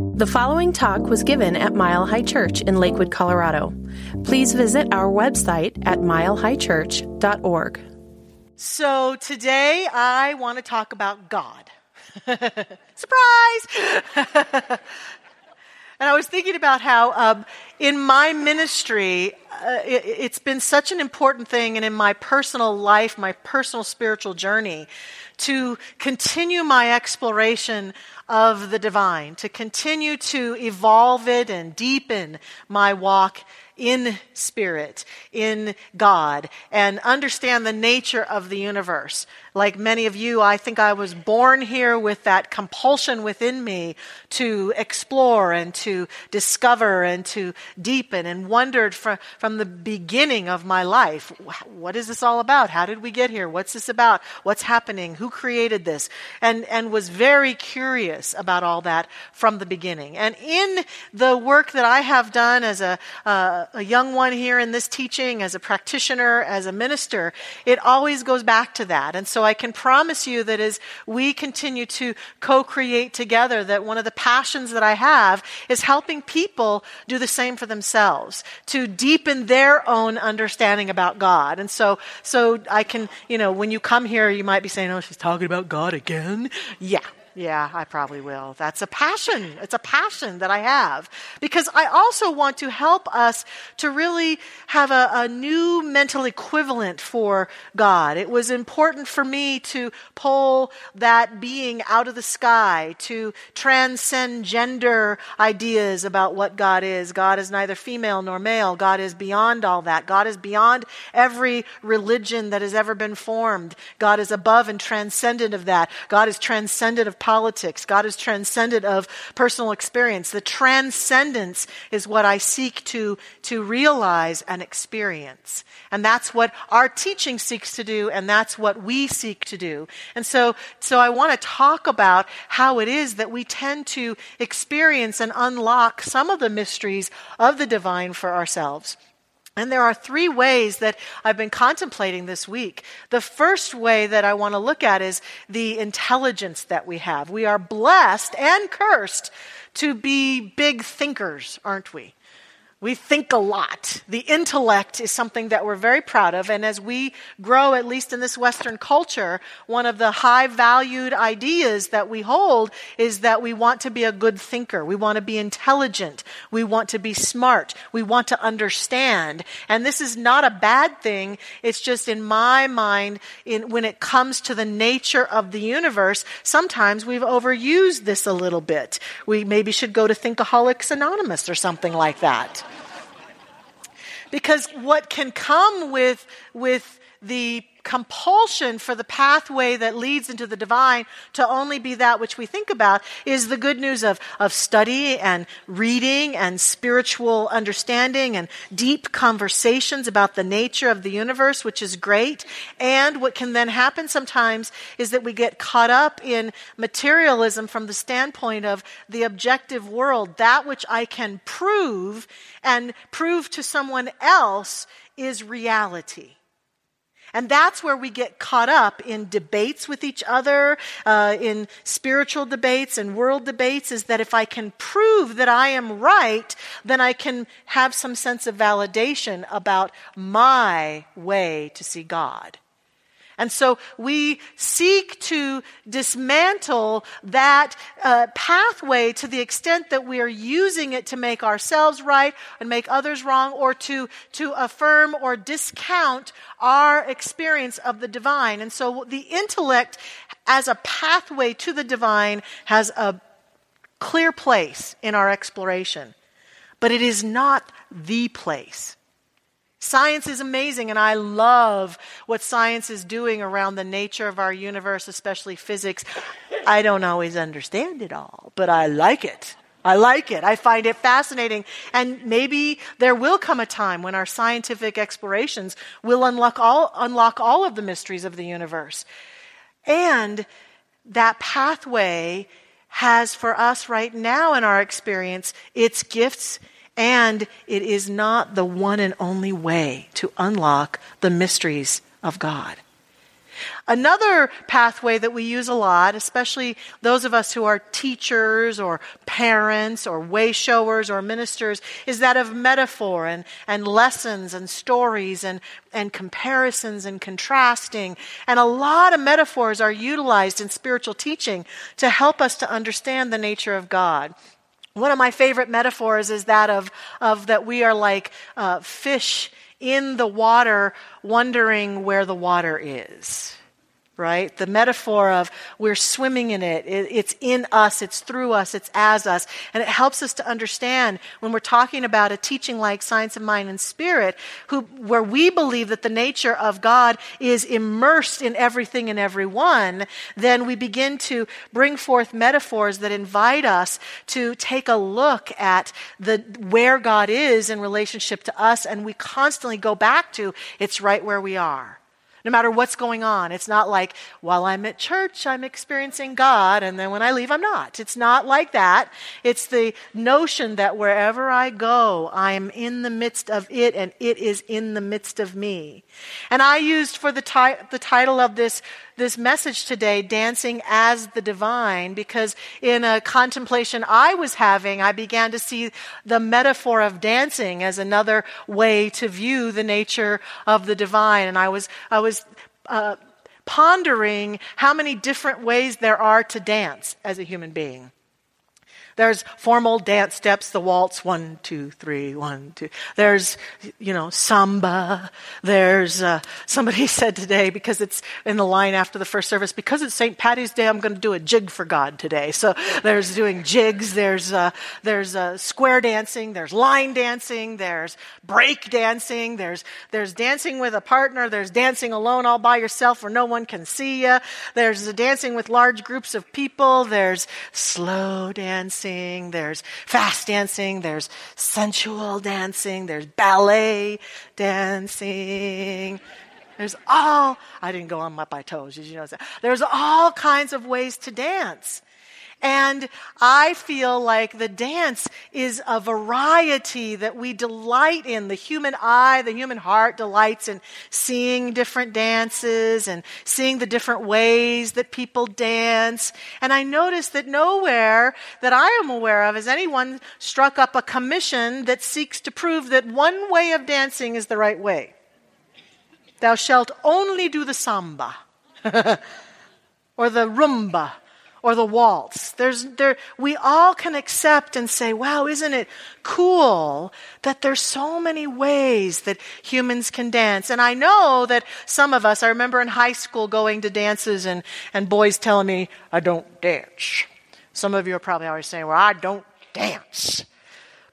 The following talk was given at Mile High Church in Lakewood, Colorado. Please visit our website at milehighchurch.org. So today I want to talk about God. Surprise! and I was thinking about how um, in my ministry, uh, it, has been such an important thing, and in my personal life, my personal spiritual journey, to continue my exploration of the divine, to continue to evolve it and deepen my walk in spirit, in God, and understand the nature of the universe. Like many of you, I think I was born here with that compulsion within me to explore and to discover and to deepen and wondered from, from the beginning of my life what is this all about? How did we get here? What's this about? What's happening? Who created this? And, and was very curious about all that from the beginning. And in the work that I have done as a, uh, a young one here in this teaching, as a practitioner, as a minister, it always goes back to that. And so so I can promise you that as we continue to co-create together, that one of the passions that I have is helping people do the same for themselves, to deepen their own understanding about God. And so, so I can, you know, when you come here, you might be saying, oh, she's talking about God again. Yeah, yeah, I probably will. That's a passion. It's a passion that I have. Because I also want to help us to really have a, a, new mental equivalent for God. It was important for me to pull that being out of the sky, to transcend gender ideas about what God is. God is neither female nor male. God is beyond all that. God is beyond every religion that has ever been formed. God is above and transcendent of that. God is transcendent of politics. God is transcendent of personal experience. The transcendence is what I seek to, to realize and experience. And that's what our teaching seeks to do, and that's what we seek to do. And so, so I want to talk about how it is that we tend to experience and unlock some of the mysteries of the divine for ourselves. And there are three ways that I've been contemplating this week. The first way that I want to look at is the intelligence that we have. We are blessed and cursed to be big thinkers, aren't we? We think a lot. The intellect is something that we're very proud of. And as we grow, at least in this Western culture, one of the high valued ideas that we hold is that we want to be a good thinker. We want to be intelligent. We want to be smart. We want to understand. And this is not a bad thing. It's just in my mind, in, when it comes to the nature of the universe, sometimes we've overused this a little bit. We maybe should go to Thinkaholics Anonymous or something like that. Because what can come with, with the compulsion for the pathway that leads into the divine to only be that which we think about is the good news of, of study and reading and spiritual understanding and deep conversations about the nature of the universe, which is great. And what can then happen sometimes is that we get caught up in materialism from the standpoint of the objective world, that which I can prove and prove to someone else is reality. And that's where we get caught up in debates with each other, uh, in spiritual debates and world debates, is that if I can prove that I am right, then I can have some sense of validation about my way to see God. And so we seek to dismantle that uh, pathway to the extent that we are using it to make ourselves right and make others wrong or to, to affirm or discount our experience of the divine. And so the intellect as a pathway to the divine has a clear place in our exploration. But it is not the place. Science is amazing, and I love what science is doing around the nature of our universe, especially physics. I don't always understand it all, but I like it. I like it. I find it fascinating. And maybe there will come a time when our scientific explorations will unlock all, unlock all of the mysteries of the universe. And that pathway has for us right now in our experience its gifts and it is not the one and only way to unlock the mysteries of God. Another pathway that we use a lot, especially those of us who are teachers or parents or way showers or ministers, is that of metaphor and, and lessons and stories and, and comparisons and contrasting. And a lot of metaphors are utilized in spiritual teaching to help us to understand the nature of God. One of my favorite metaphors is that of, of that we are like uh, fish in the water, wondering where the water is right? The metaphor of we're swimming in it. it. It's in us, it's through us, it's as us. And it helps us to understand when we're talking about a teaching like Science of Mind and Spirit, who, where we believe that the nature of God is immersed in everything and everyone, then we begin to bring forth metaphors that invite us to take a look at the, where God is in relationship to us, and we constantly go back to it's right where we are no matter what's going on. It's not like, while I'm at church, I'm experiencing God, and then when I leave, I'm not. It's not like that. It's the notion that wherever I go, I am in the midst of it, and it is in the midst of me. And I used for the, ti- the title of this this message today, Dancing as the Divine, because in a contemplation I was having, I began to see the metaphor of dancing as another way to view the nature of the divine. And I was, I was, uh, pondering how many different ways there are to dance as a human being. There's formal dance steps, the waltz, one, two, three, one, two. There's, you know, samba. There's, uh, somebody said today, because it's in the line after the first service, because it's St. Patty's Day, I'm going to do a jig for God today. So there's doing jigs, there's, uh, there's uh, square dancing, there's line dancing, there's break dancing, there's, there's dancing with a partner, there's dancing alone all by yourself where no one can see you, there's dancing with large groups of people, there's slow dancing dancing, there's fast dancing, there's sensual dancing, there's ballet dancing. There's all, I didn't go on my toes, did you know that? There's all kinds of ways to dance. And I feel like the dance is a variety that we delight in. The human eye, the human heart delights in seeing different dances and seeing the different ways that people dance. And I notice that nowhere that I am aware of has anyone struck up a commission that seeks to prove that one way of dancing is the right way. Thou shalt only do the samba or the rumba or the waltz. There's, there, we all can accept and say, wow, isn't it cool that there's so many ways that humans can dance? And I know that some of us, I remember in high school going to dances and, and boys telling me, I don't dance. Some of you are probably always saying, well, I don't dance.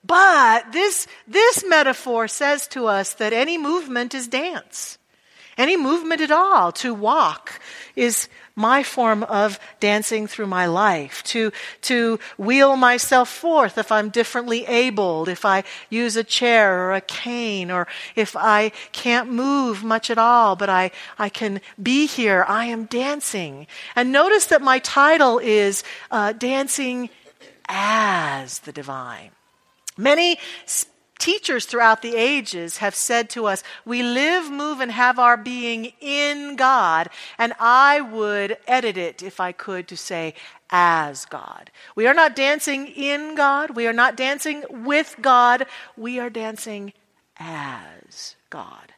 But this, this metaphor says to us that any movement is dance. Any movement at all, to walk, is my form of dancing through my life, to, to wheel myself forth if I'm differently abled, if I use a chair or a cane, or if I can't move much at all, but I, I can be here. I am dancing. And notice that my title is uh, Dancing as the Divine. Many teachers throughout the ages have said to us, we live, move, and have our being in God. And I would edit it, if I could, to say, as God. We are not dancing in God. We are not dancing with God. We are dancing as God.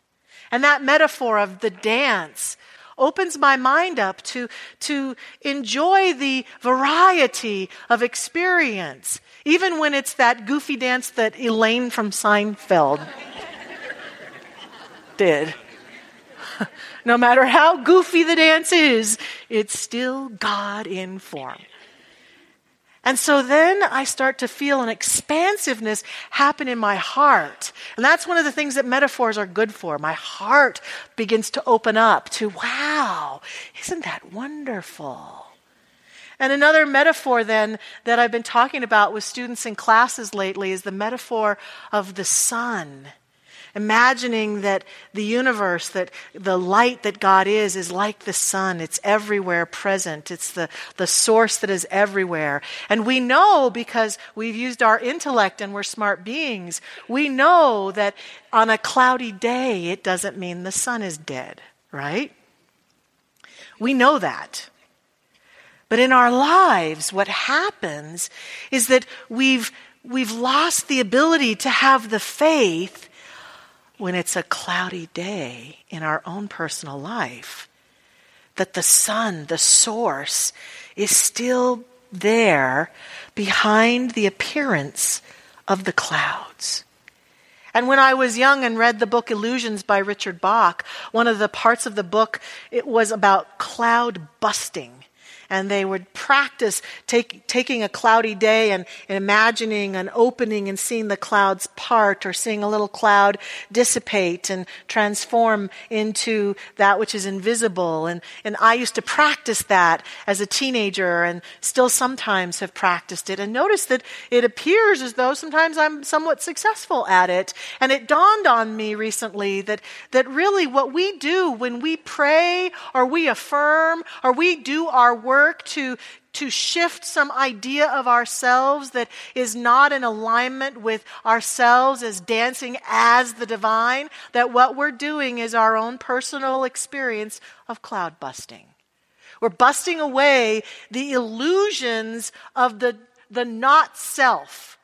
And that metaphor of the dance opens my mind up to, to enjoy the variety of experience even when it's that goofy dance that Elaine from Seinfeld did. no matter how goofy the dance is, it's still God in form. And so then I start to feel an expansiveness happen in my heart. And that's one of the things that metaphors are good for. My heart begins to open up to, wow, isn't that wonderful? And another metaphor, then, that I've been talking about with students in classes lately is the metaphor of the sun. Imagining that the universe, that the light that God is, is like the sun. It's everywhere present. It's the, the source that is everywhere. And we know because we've used our intellect and we're smart beings, we know that on a cloudy day, it doesn't mean the sun is dead, right? We know that. But in our lives, what happens is that we've, we've lost the ability to have the faith when it's a cloudy day in our own personal life. That the sun, the source, is still there behind the appearance of the clouds. And when I was young and read the book Illusions by Richard Bach, one of the parts of the book it was about cloud busting and they would practice take, taking a cloudy day and, and imagining an opening and seeing the clouds part or seeing a little cloud dissipate and transform into that which is invisible. And, and I used to practice that as a teenager and still sometimes have practiced it and notice that it appears as though sometimes I'm somewhat successful at it. And it dawned on me recently that, that really what we do when we pray or we affirm or we do our work work to, to shift some idea of ourselves that is not in alignment with ourselves as dancing as the divine, that what we're doing is our own personal experience of cloud busting. We're busting away the illusions of the, the not self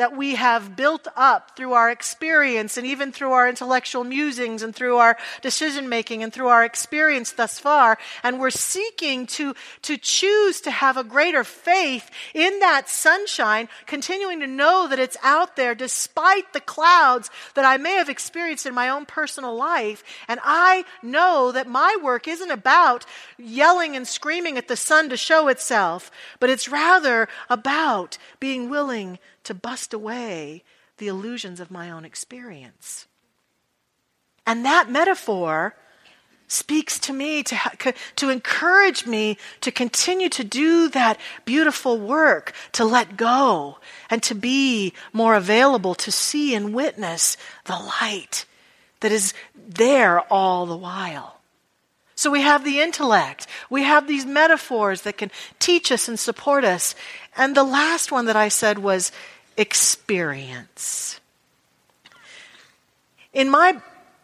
that we have built up through our experience and even through our intellectual musings and through our decision making and through our experience thus far. And we're seeking to, to choose to have a greater faith in that sunshine, continuing to know that it's out there despite the clouds that I may have experienced in my own personal life. And I know that my work isn't about yelling and screaming at the sun to show itself, but it's rather about being willing to bust away the illusions of my own experience. And that metaphor speaks to me to, to encourage me to continue to do that beautiful work, to let go, and to be more available to see and witness the light that is there all the while. So we have the intellect. We have these metaphors that can teach us and support us. And the last one that I said was experience. In my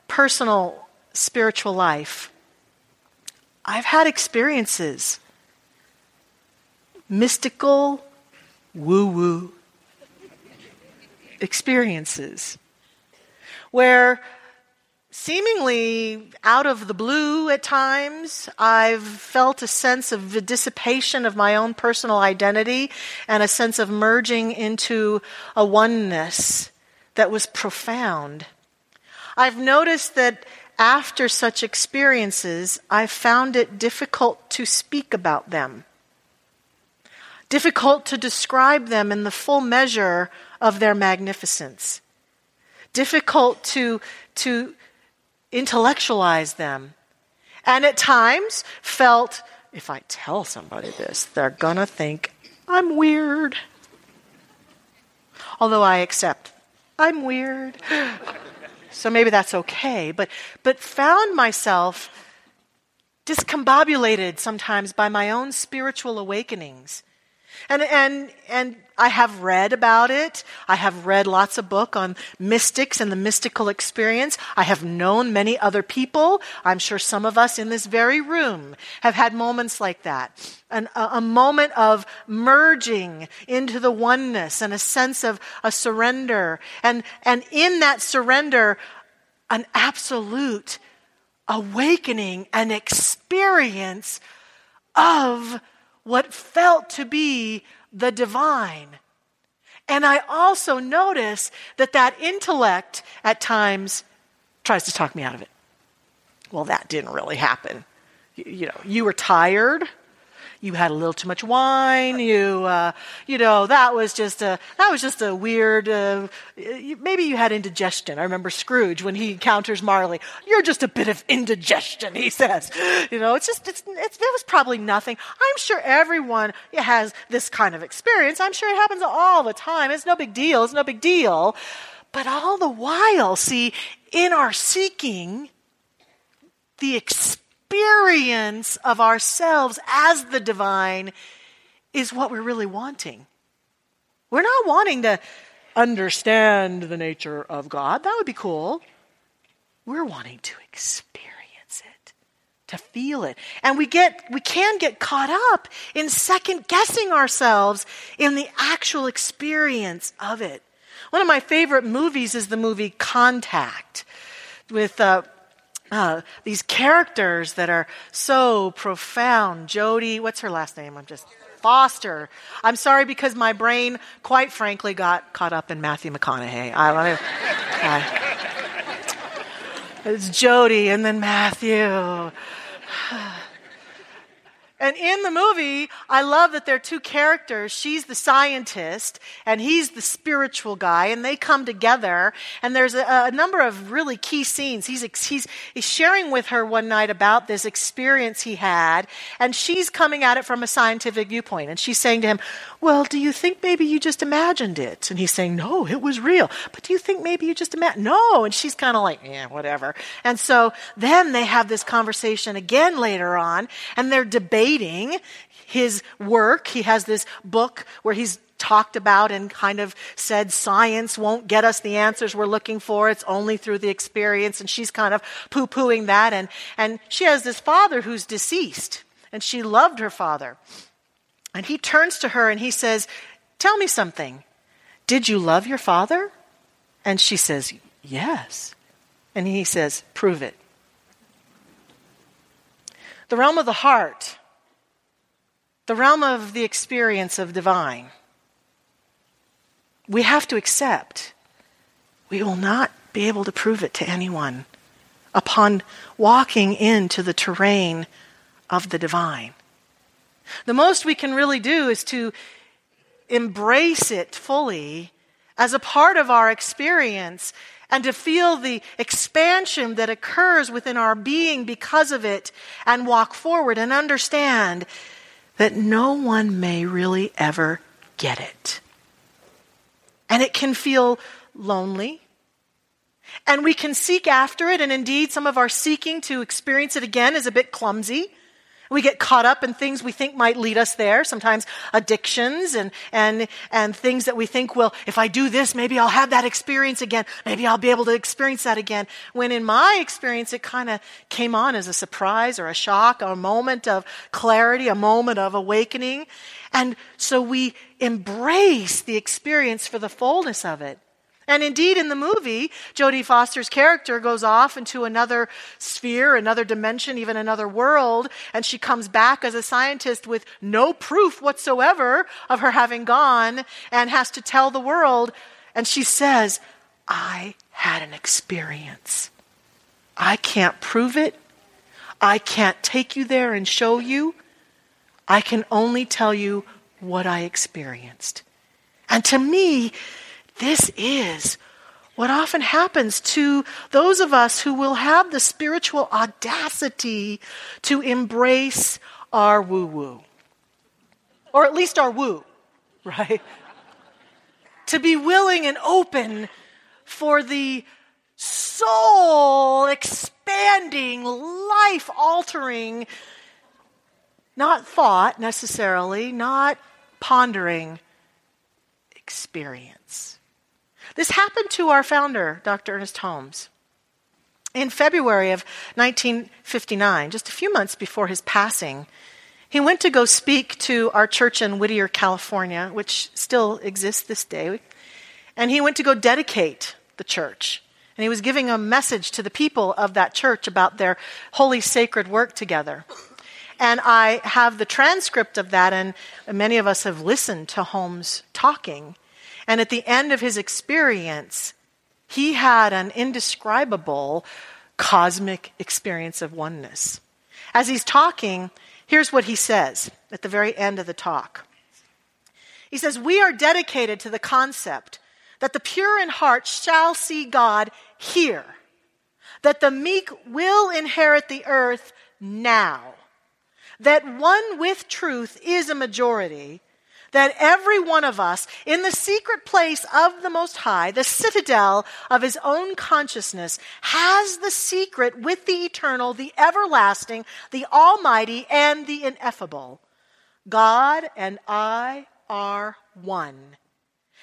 personal spiritual life, I've had experiences, mystical, woo woo experiences, where seemingly out of the blue at times. I've felt a sense of the dissipation of my own personal identity and a sense of merging into a oneness that was profound. I've noticed that after such experiences, I've found it difficult to speak about them, difficult to describe them in the full measure of their magnificence, difficult to, to intellectualize them, and at times felt if I tell somebody this, they're going to think I'm weird. Although I accept I'm weird. so maybe that's okay, but but found myself discombobulated sometimes by my own spiritual awakenings and, and, and I have read about it. I have read lots of book on mystics and the mystical experience. I have known many other people. I'm sure some of us in this very room have had moments like that. An, a, a moment of merging into the oneness and a sense of a surrender. And, and in that surrender, an absolute awakening, an experience of what felt to be the divine. And I also notice that that intellect at times tries to talk me out of it. Well, that didn't really happen. You, you know, you were tired you had a little too much wine. You, uh, you know, that was just a that was just a weird. Uh, maybe you had indigestion. I remember Scrooge when he encounters Marley. You're just a bit of indigestion, he says. You know, it's just it's, it's it was probably nothing. I'm sure everyone has this kind of experience. I'm sure it happens all the time. It's no big deal. It's no big deal. But all the while, see, in our seeking, the experience experience of ourselves as the divine is what we're really wanting. We're not wanting to understand the nature of God. That would be cool. We're wanting to experience it. to feel it. And we get, we can get caught up in second guessing ourselves in the actual experience of it. One of my favorite movies is the movie Contact with, uh, uh, these characters that are so profound. Jodie, what's her last name? I'm just Foster. I'm sorry because my brain, quite frankly, got caught up in Matthew McConaughey. I, I, it's Jodie and then Matthew. And in the movie, I love that there are two characters. She's the scientist and he's the spiritual guy, and they come together. And there's a, a number of really key scenes. He's, he's, he's sharing with her one night about this experience he had, and she's coming at it from a scientific viewpoint. And she's saying to him, Well, do you think maybe you just imagined it? And he's saying, No, it was real. But do you think maybe you just imagined? No. And she's kind of like, Yeah, whatever. And so then they have this conversation again later on, and they're debating his work. He has this book where he's talked about and kind of said science won't get us the answers we're looking for. It's only through the experience. And she's kind of poo pooing that. And, and she has this father who's deceased, and she loved her father. And he turns to her and he says, Tell me something. Did you love your father? And she says, Yes. And he says, Prove it. The realm of the heart the realm of the experience of divine, we have to accept we will not be able to prove it to anyone upon walking into the terrain of the divine. The most we can really do is to embrace it fully as a part of our experience and to feel the expansion that occurs within our being because of it and walk forward and understand that no one may really ever get it. And it can feel lonely. And we can seek after it, and indeed, some of our seeking to experience it again is a bit clumsy. We get caught up in things we think might lead us there, sometimes addictions and, and, and things that we think, well, if I do this, maybe I'll have that experience again. Maybe I'll be able to experience that again. When in my experience, it kind of came on as a surprise or a shock, or a moment of clarity, a moment of awakening. And so we embrace the experience for the fullness of it. And indeed, in the movie, Jodie Foster's character goes off into another sphere, another dimension, even another world, and she comes back as a scientist with no proof whatsoever of her having gone and has to tell the world. And she says, I had an experience. I can't prove it. I can't take you there and show you. I can only tell you what I experienced. And to me, this is what often happens to those of us who will have the spiritual audacity to embrace our woo woo. Or at least our woo, right? to be willing and open for the soul expanding, life altering, not thought necessarily, not pondering experience. This happened to our founder, Dr. Ernest Holmes. In February of 1959, just a few months before his passing, he went to go speak to our church in Whittier, California, which still exists this day. And he went to go dedicate the church. And he was giving a message to the people of that church about their holy, sacred work together. And I have the transcript of that, and many of us have listened to Holmes talking. And at the end of his experience, he had an indescribable cosmic experience of oneness. As he's talking, here's what he says at the very end of the talk. He says, We are dedicated to the concept that the pure in heart shall see God here, that the meek will inherit the earth now, that one with truth is a majority, that every one of us, in the secret place of the Most High, the citadel of his own consciousness, has the secret with the eternal, the everlasting, the almighty, and the ineffable. God and I are one.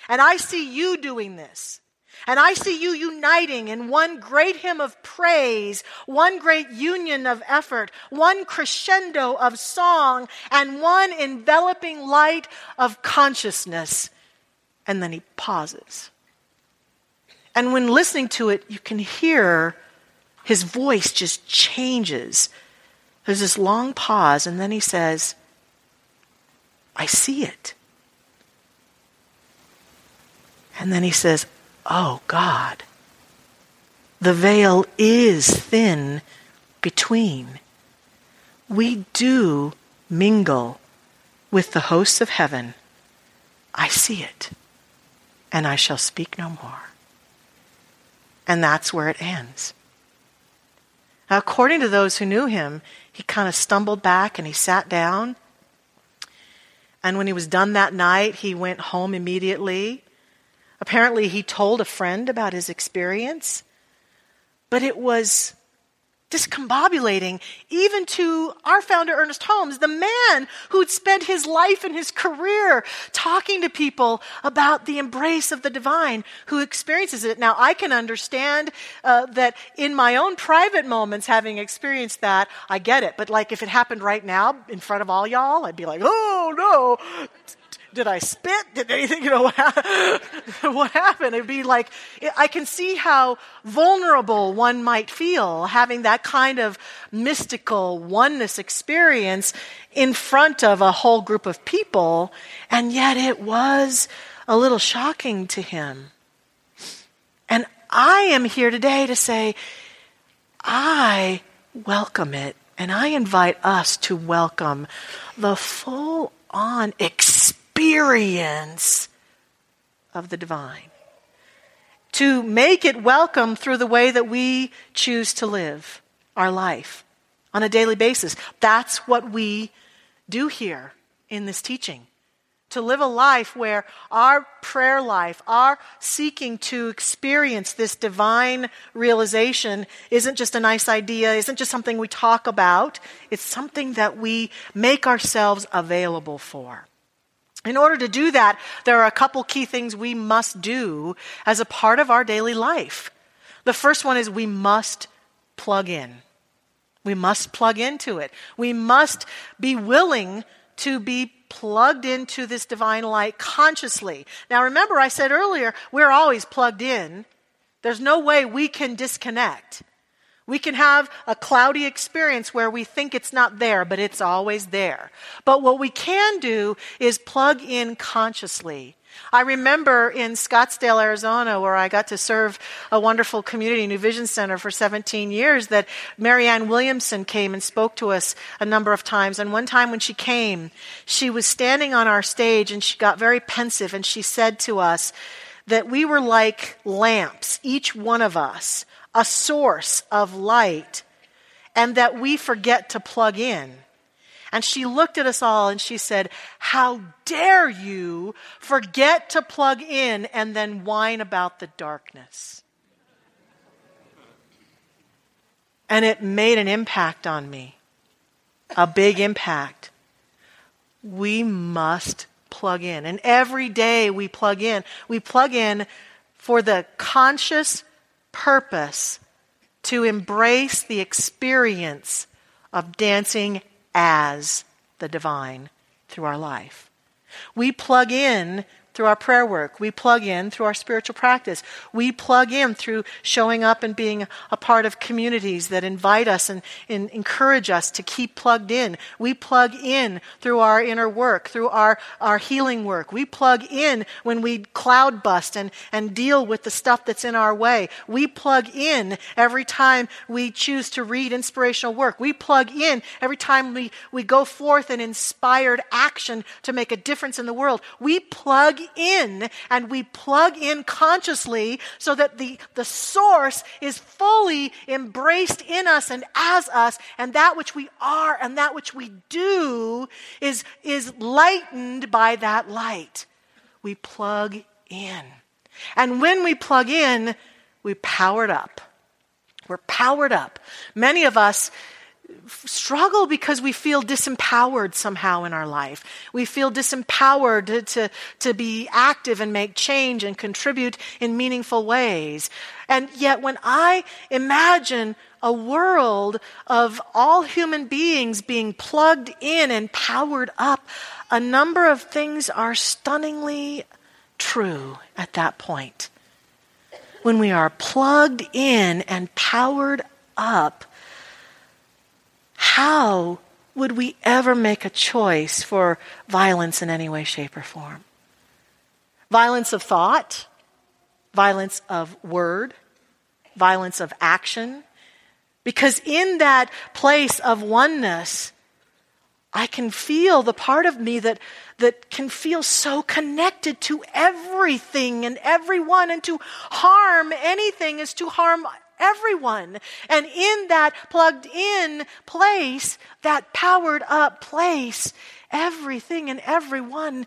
And I see you doing this. And I see you uniting in one great hymn of praise, one great union of effort, one crescendo of song, and one enveloping light of consciousness. And then he pauses. And when listening to it, you can hear his voice just changes. There's this long pause, and then he says, I see it. And then he says, Oh God, the veil is thin between. We do mingle with the hosts of heaven. I see it, and I shall speak no more. And that's where it ends. Now, according to those who knew him, he kind of stumbled back and he sat down. And when he was done that night, he went home immediately. Apparently, he told a friend about his experience, but it was discombobulating even to our founder, Ernest Holmes, the man who'd spent his life and his career talking to people about the embrace of the divine, who experiences it. Now, I can understand uh, that in my own private moments, having experienced that, I get it. But like if it happened right now in front of all y'all, I'd be like, oh no, did I spit? Did anything, you know, what happened? It'd be like, I can see how vulnerable one might feel having that kind of mystical oneness experience in front of a whole group of people. And yet it was a little shocking to him. And I am here today to say, I welcome it. And I invite us to welcome the full on experience experience of the divine. To make it welcome through the way that we choose to live our life on a daily basis. That's what we do here in this teaching. To live a life where our prayer life, our seeking to experience this divine realization isn't just a nice idea, isn't just something we talk about, it's something that we make ourselves available for. In order to do that, there are a couple key things we must do as a part of our daily life. The first one is we must plug in. We must plug into it. We must be willing to be plugged into this divine light consciously. Now, remember, I said earlier, we're always plugged in. There's no way we can disconnect. We can have a cloudy experience where we think it's not there, but it's always there. But what we can do is plug in consciously. I remember in Scottsdale, Arizona, where I got to serve a wonderful community, New Vision Center, for 17 years, that Marianne Williamson came and spoke to us a number of times. And one time when she came, she was standing on our stage and she got very pensive and she said to us that we were like lamps, each one of us a source of light and that we forget to plug in. And she looked at us all and she said, How dare you forget to plug in and then whine about the darkness? And it made an impact on me, a big impact. We must plug in. And every day we plug in. We plug in for the conscious purpose to embrace the experience of dancing as the divine through our life. We plug in through our prayer work. We plug in through our spiritual practice. We plug in through showing up and being a part of communities that invite us and, and, encourage us to keep plugged in. We plug in through our inner work, through our, our healing work. We plug in when we cloud bust and, and deal with the stuff that's in our way. We plug in every time we choose to read inspirational work. We plug in every time we, we go forth in inspired action to make a difference in the world. We plug in and we plug in consciously so that the, the source is fully embraced in us and as us, and that which we are and that which we do is, is lightened by that light. We plug in. And when we plug in, we powered up. We're powered up. Many of us struggle because we feel disempowered somehow in our life. We feel disempowered to, to, to, be active and make change and contribute in meaningful ways. And yet, when I imagine a world of all human beings being plugged in and powered up, a number of things are stunningly true at that point. When we are plugged in and powered up, how would we ever make a choice for violence in any way, shape, or form? Violence of thought, violence of word, violence of action. Because in that place of oneness, I can feel the part of me that, that can feel so connected to everything and everyone, and to harm anything is to harm everyone. And in that plugged in place, that powered up place, everything and everyone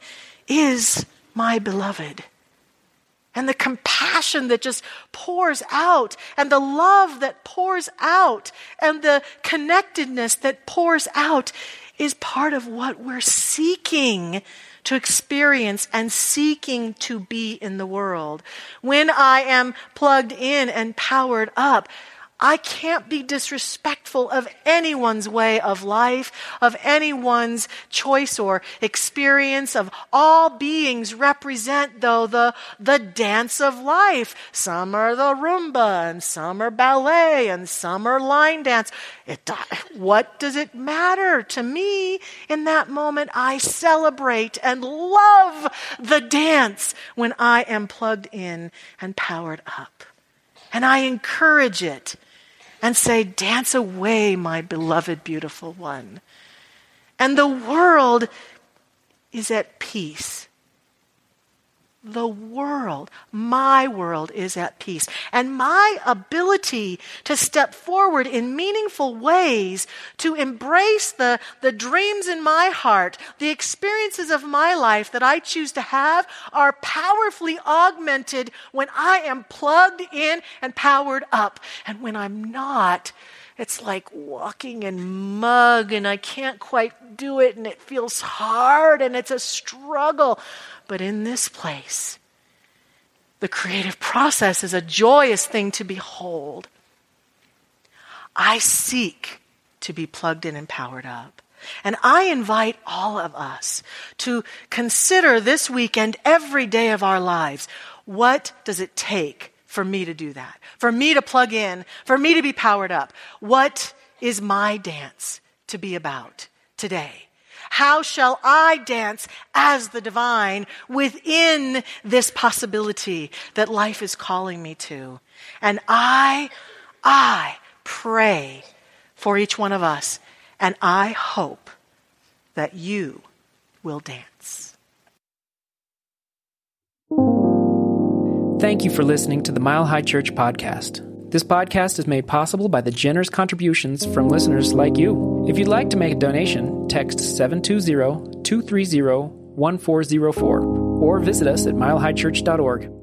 is my beloved. And the compassion that just pours out, and the love that pours out, and the connectedness that pours out is part of what we're seeking to experience and seeking to be in the world. When I am plugged in and powered up, I can't be disrespectful of anyone's way of life, of anyone's choice or experience of all beings represent though the, the dance of life. Some are the rumba and some are ballet and some are line dance. It, what does it matter to me in that moment? I celebrate and love the dance when I am plugged in and powered up. And I encourage it and say, Dance away, my beloved, beautiful one. And the world is at peace the world, my world, is at peace. And my ability to step forward in meaningful ways to embrace the, the dreams in my heart, the experiences of my life that I choose to have are powerfully augmented when I am plugged in and powered up. And when I'm not, it's like walking in mug and I can't quite do it and it feels hard and it's a struggle. But in this place, the creative process is a joyous thing to behold. I seek to be plugged in and powered up. And I invite all of us to consider this week and every day of our lives what does it take for me to do that? For me to plug in, for me to be powered up? What is my dance to be about today? How shall I dance as the divine within this possibility that life is calling me to? And I, I pray for each one of us, and I hope that you will dance. Thank you for listening to the Mile High Church podcast. This podcast is made possible by the generous contributions from listeners like you. If you'd like to make a donation, text 720 230 1404 or visit us at milehighchurch.org.